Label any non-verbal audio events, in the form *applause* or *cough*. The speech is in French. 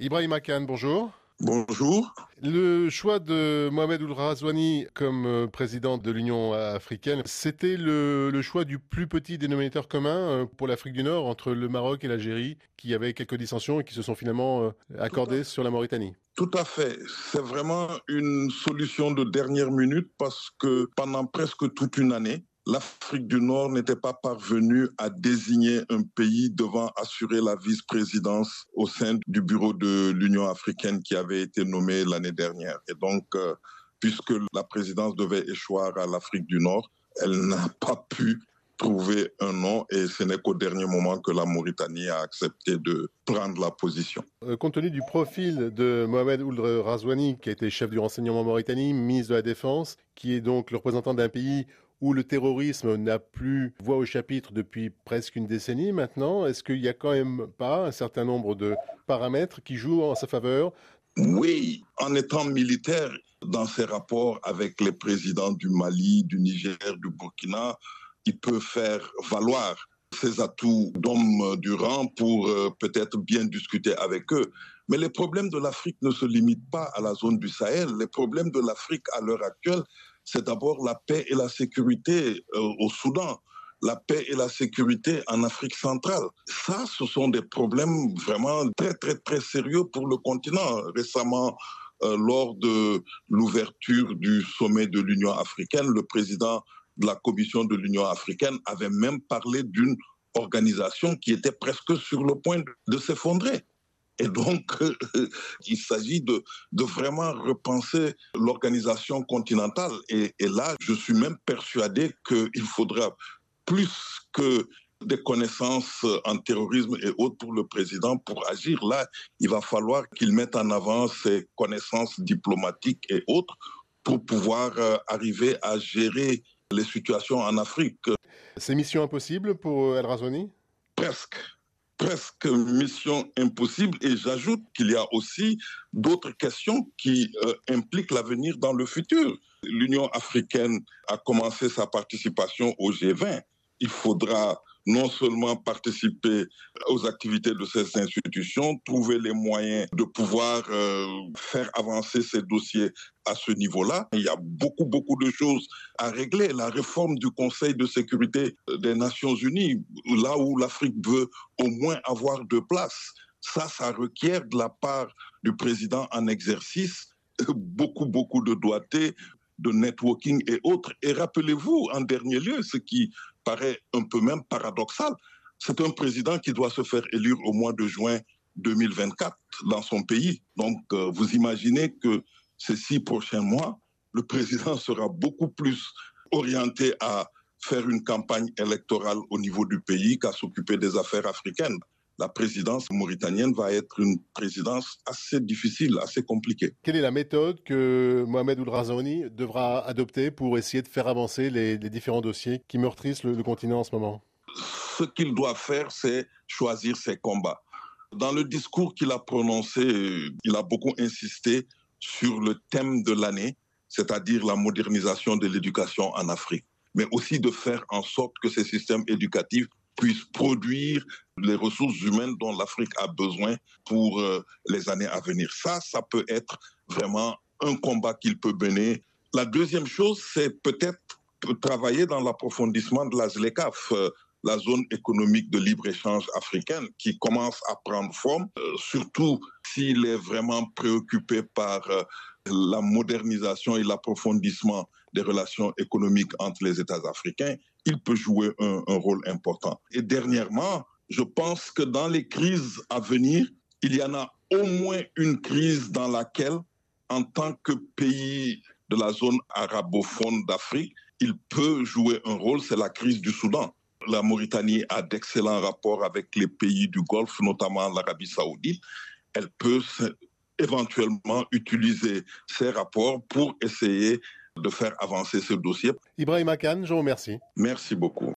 Ibrahim Khan, bonjour. Bonjour. Le choix de Mohamed Ould Razouani comme euh, président de l'Union africaine, c'était le, choix du plus petit dénominateur commun euh, pour l'Afrique du Nord entre le Maroc et l'Algérie, qui avaient quelques dissensions et qui se sont finalement euh, accordés sur la Mauritanie. Tout à fait. C'est vraiment une solution de dernière minute parce que pendant presque toute une année, l'Afrique du Nord n'était pas parvenue à désigner un pays devant assurer la vice-présidence au sein du bureau de l'Union africaine qui avait été nommé l'année dernière. Et donc, euh, puisque la présidence devait échoir à l'Afrique du Nord, elle n'a pas pu trouver un nom et ce n'est qu'au dernier moment que la Mauritanie a accepté de prendre la position. Euh, compte tenu du profil de Mohamed Ould Razouani, qui a été chef du renseignement Mauritanie, ministre de la Défense, qui est donc le représentant d'un pays où le terrorisme n'a plus voix au chapitre depuis presque une décennie maintenant, est-ce qu'il n'y a quand même pas un certain nombre de paramètres qui jouent en sa faveur? Oui, en étant militaire, dans ses rapports avec les présidents du Mali, du Niger, du Burkina, il peut faire valoir ses atouts d'homme du rang pour euh, peut-être bien discuter avec eux. Mais les problèmes de l'Afrique ne se limitent pas à la zone du Sahel. Les problèmes de l'Afrique à l'heure actuelle, c'est d'abord la paix et la sécurité euh, au Soudan, la paix et la sécurité en Afrique centrale. Ça, ce sont des problèmes vraiment très, très, très sérieux pour le continent. Récemment, euh, lors de l'ouverture du sommet de l'Union africaine, le président de la Commission de l'Union africaine avait même parlé d'une organisation qui était presque sur le point de s'effondrer. Et donc, *laughs* il s'agit de, de, vraiment repenser l'organisation continentale. Et, et, là, je suis même persuadé qu'il faudra plus que des connaissances en terrorisme et autres pour le président pour agir. Là, il va falloir qu'il mette en avant ses connaissances diplomatiques et autres pour pouvoir euh, arriver à gérer les situations en Afrique. C'est mission impossible pour El Razoni? Presque presque mission impossible. Et j'ajoute qu'il y a aussi d'autres questions qui euh, impliquent l'avenir dans le futur. L'Union africaine a commencé sa participation au G20. Il faudra non seulement participer aux activités de ces institutions, trouver les moyens de pouvoir euh, faire avancer ces dossiers à ce niveau-là. Il y a beaucoup, beaucoup de choses à régler. La réforme du Conseil de sécurité des Nations Unies, là où l'Afrique veut au moins avoir deux places, ça, ça requiert de la part du président en exercice beaucoup, beaucoup de doigté, de networking et autres. Et rappelez-vous, en dernier lieu, ce qui paraît un peu même paradoxal, c'est un président qui doit se faire élire au mois de juin 2024 dans son pays. Donc, euh, vous imaginez que ces six prochains mois, le président sera beaucoup plus orienté à faire une campagne électorale au niveau du pays qu'à s'occuper des affaires africaines la présidence mauritanienne va être une présidence assez difficile, assez compliquée. Quelle est la méthode que Mohamed Ould devra adopter pour essayer de faire avancer les, différents dossiers qui meurtrissent le, continent en ce moment? Ce qu'il doit faire, c'est choisir ses combats. Dans le discours qu'il a prononcé, il a beaucoup insisté sur le thème de l'année, c'est-à-dire la modernisation de l'éducation en Afrique, mais aussi de faire en sorte que ces systèmes éducatifs puisse produire les ressources humaines dont l'Afrique a besoin pour euh, les années à venir. Ça, ça peut être vraiment un combat qu'il peut mener. La deuxième chose, c'est peut-être travailler dans l'approfondissement de la ZLECAF, euh, la zone économique de libre-échange africaine, qui commence à prendre forme, euh, surtout s'il est vraiment préoccupé par la modernisation et l'approfondissement des relations économiques entre les États africains, il peut jouer un, rôle important. Et dernièrement, je pense que dans les crises à venir, il y en a au moins une crise dans laquelle, en tant que pays de la zone arabophone d'Afrique, il peut jouer un rôle, c'est la crise du Soudan. La Mauritanie a d'excellents rapports avec les pays du Golfe, notamment l'Arabie saoudite. Elle peut éventuellement utiliser ces rapports pour essayer de faire avancer ce dossier. Ibrahim Khan, je vous remercie. Merci beaucoup.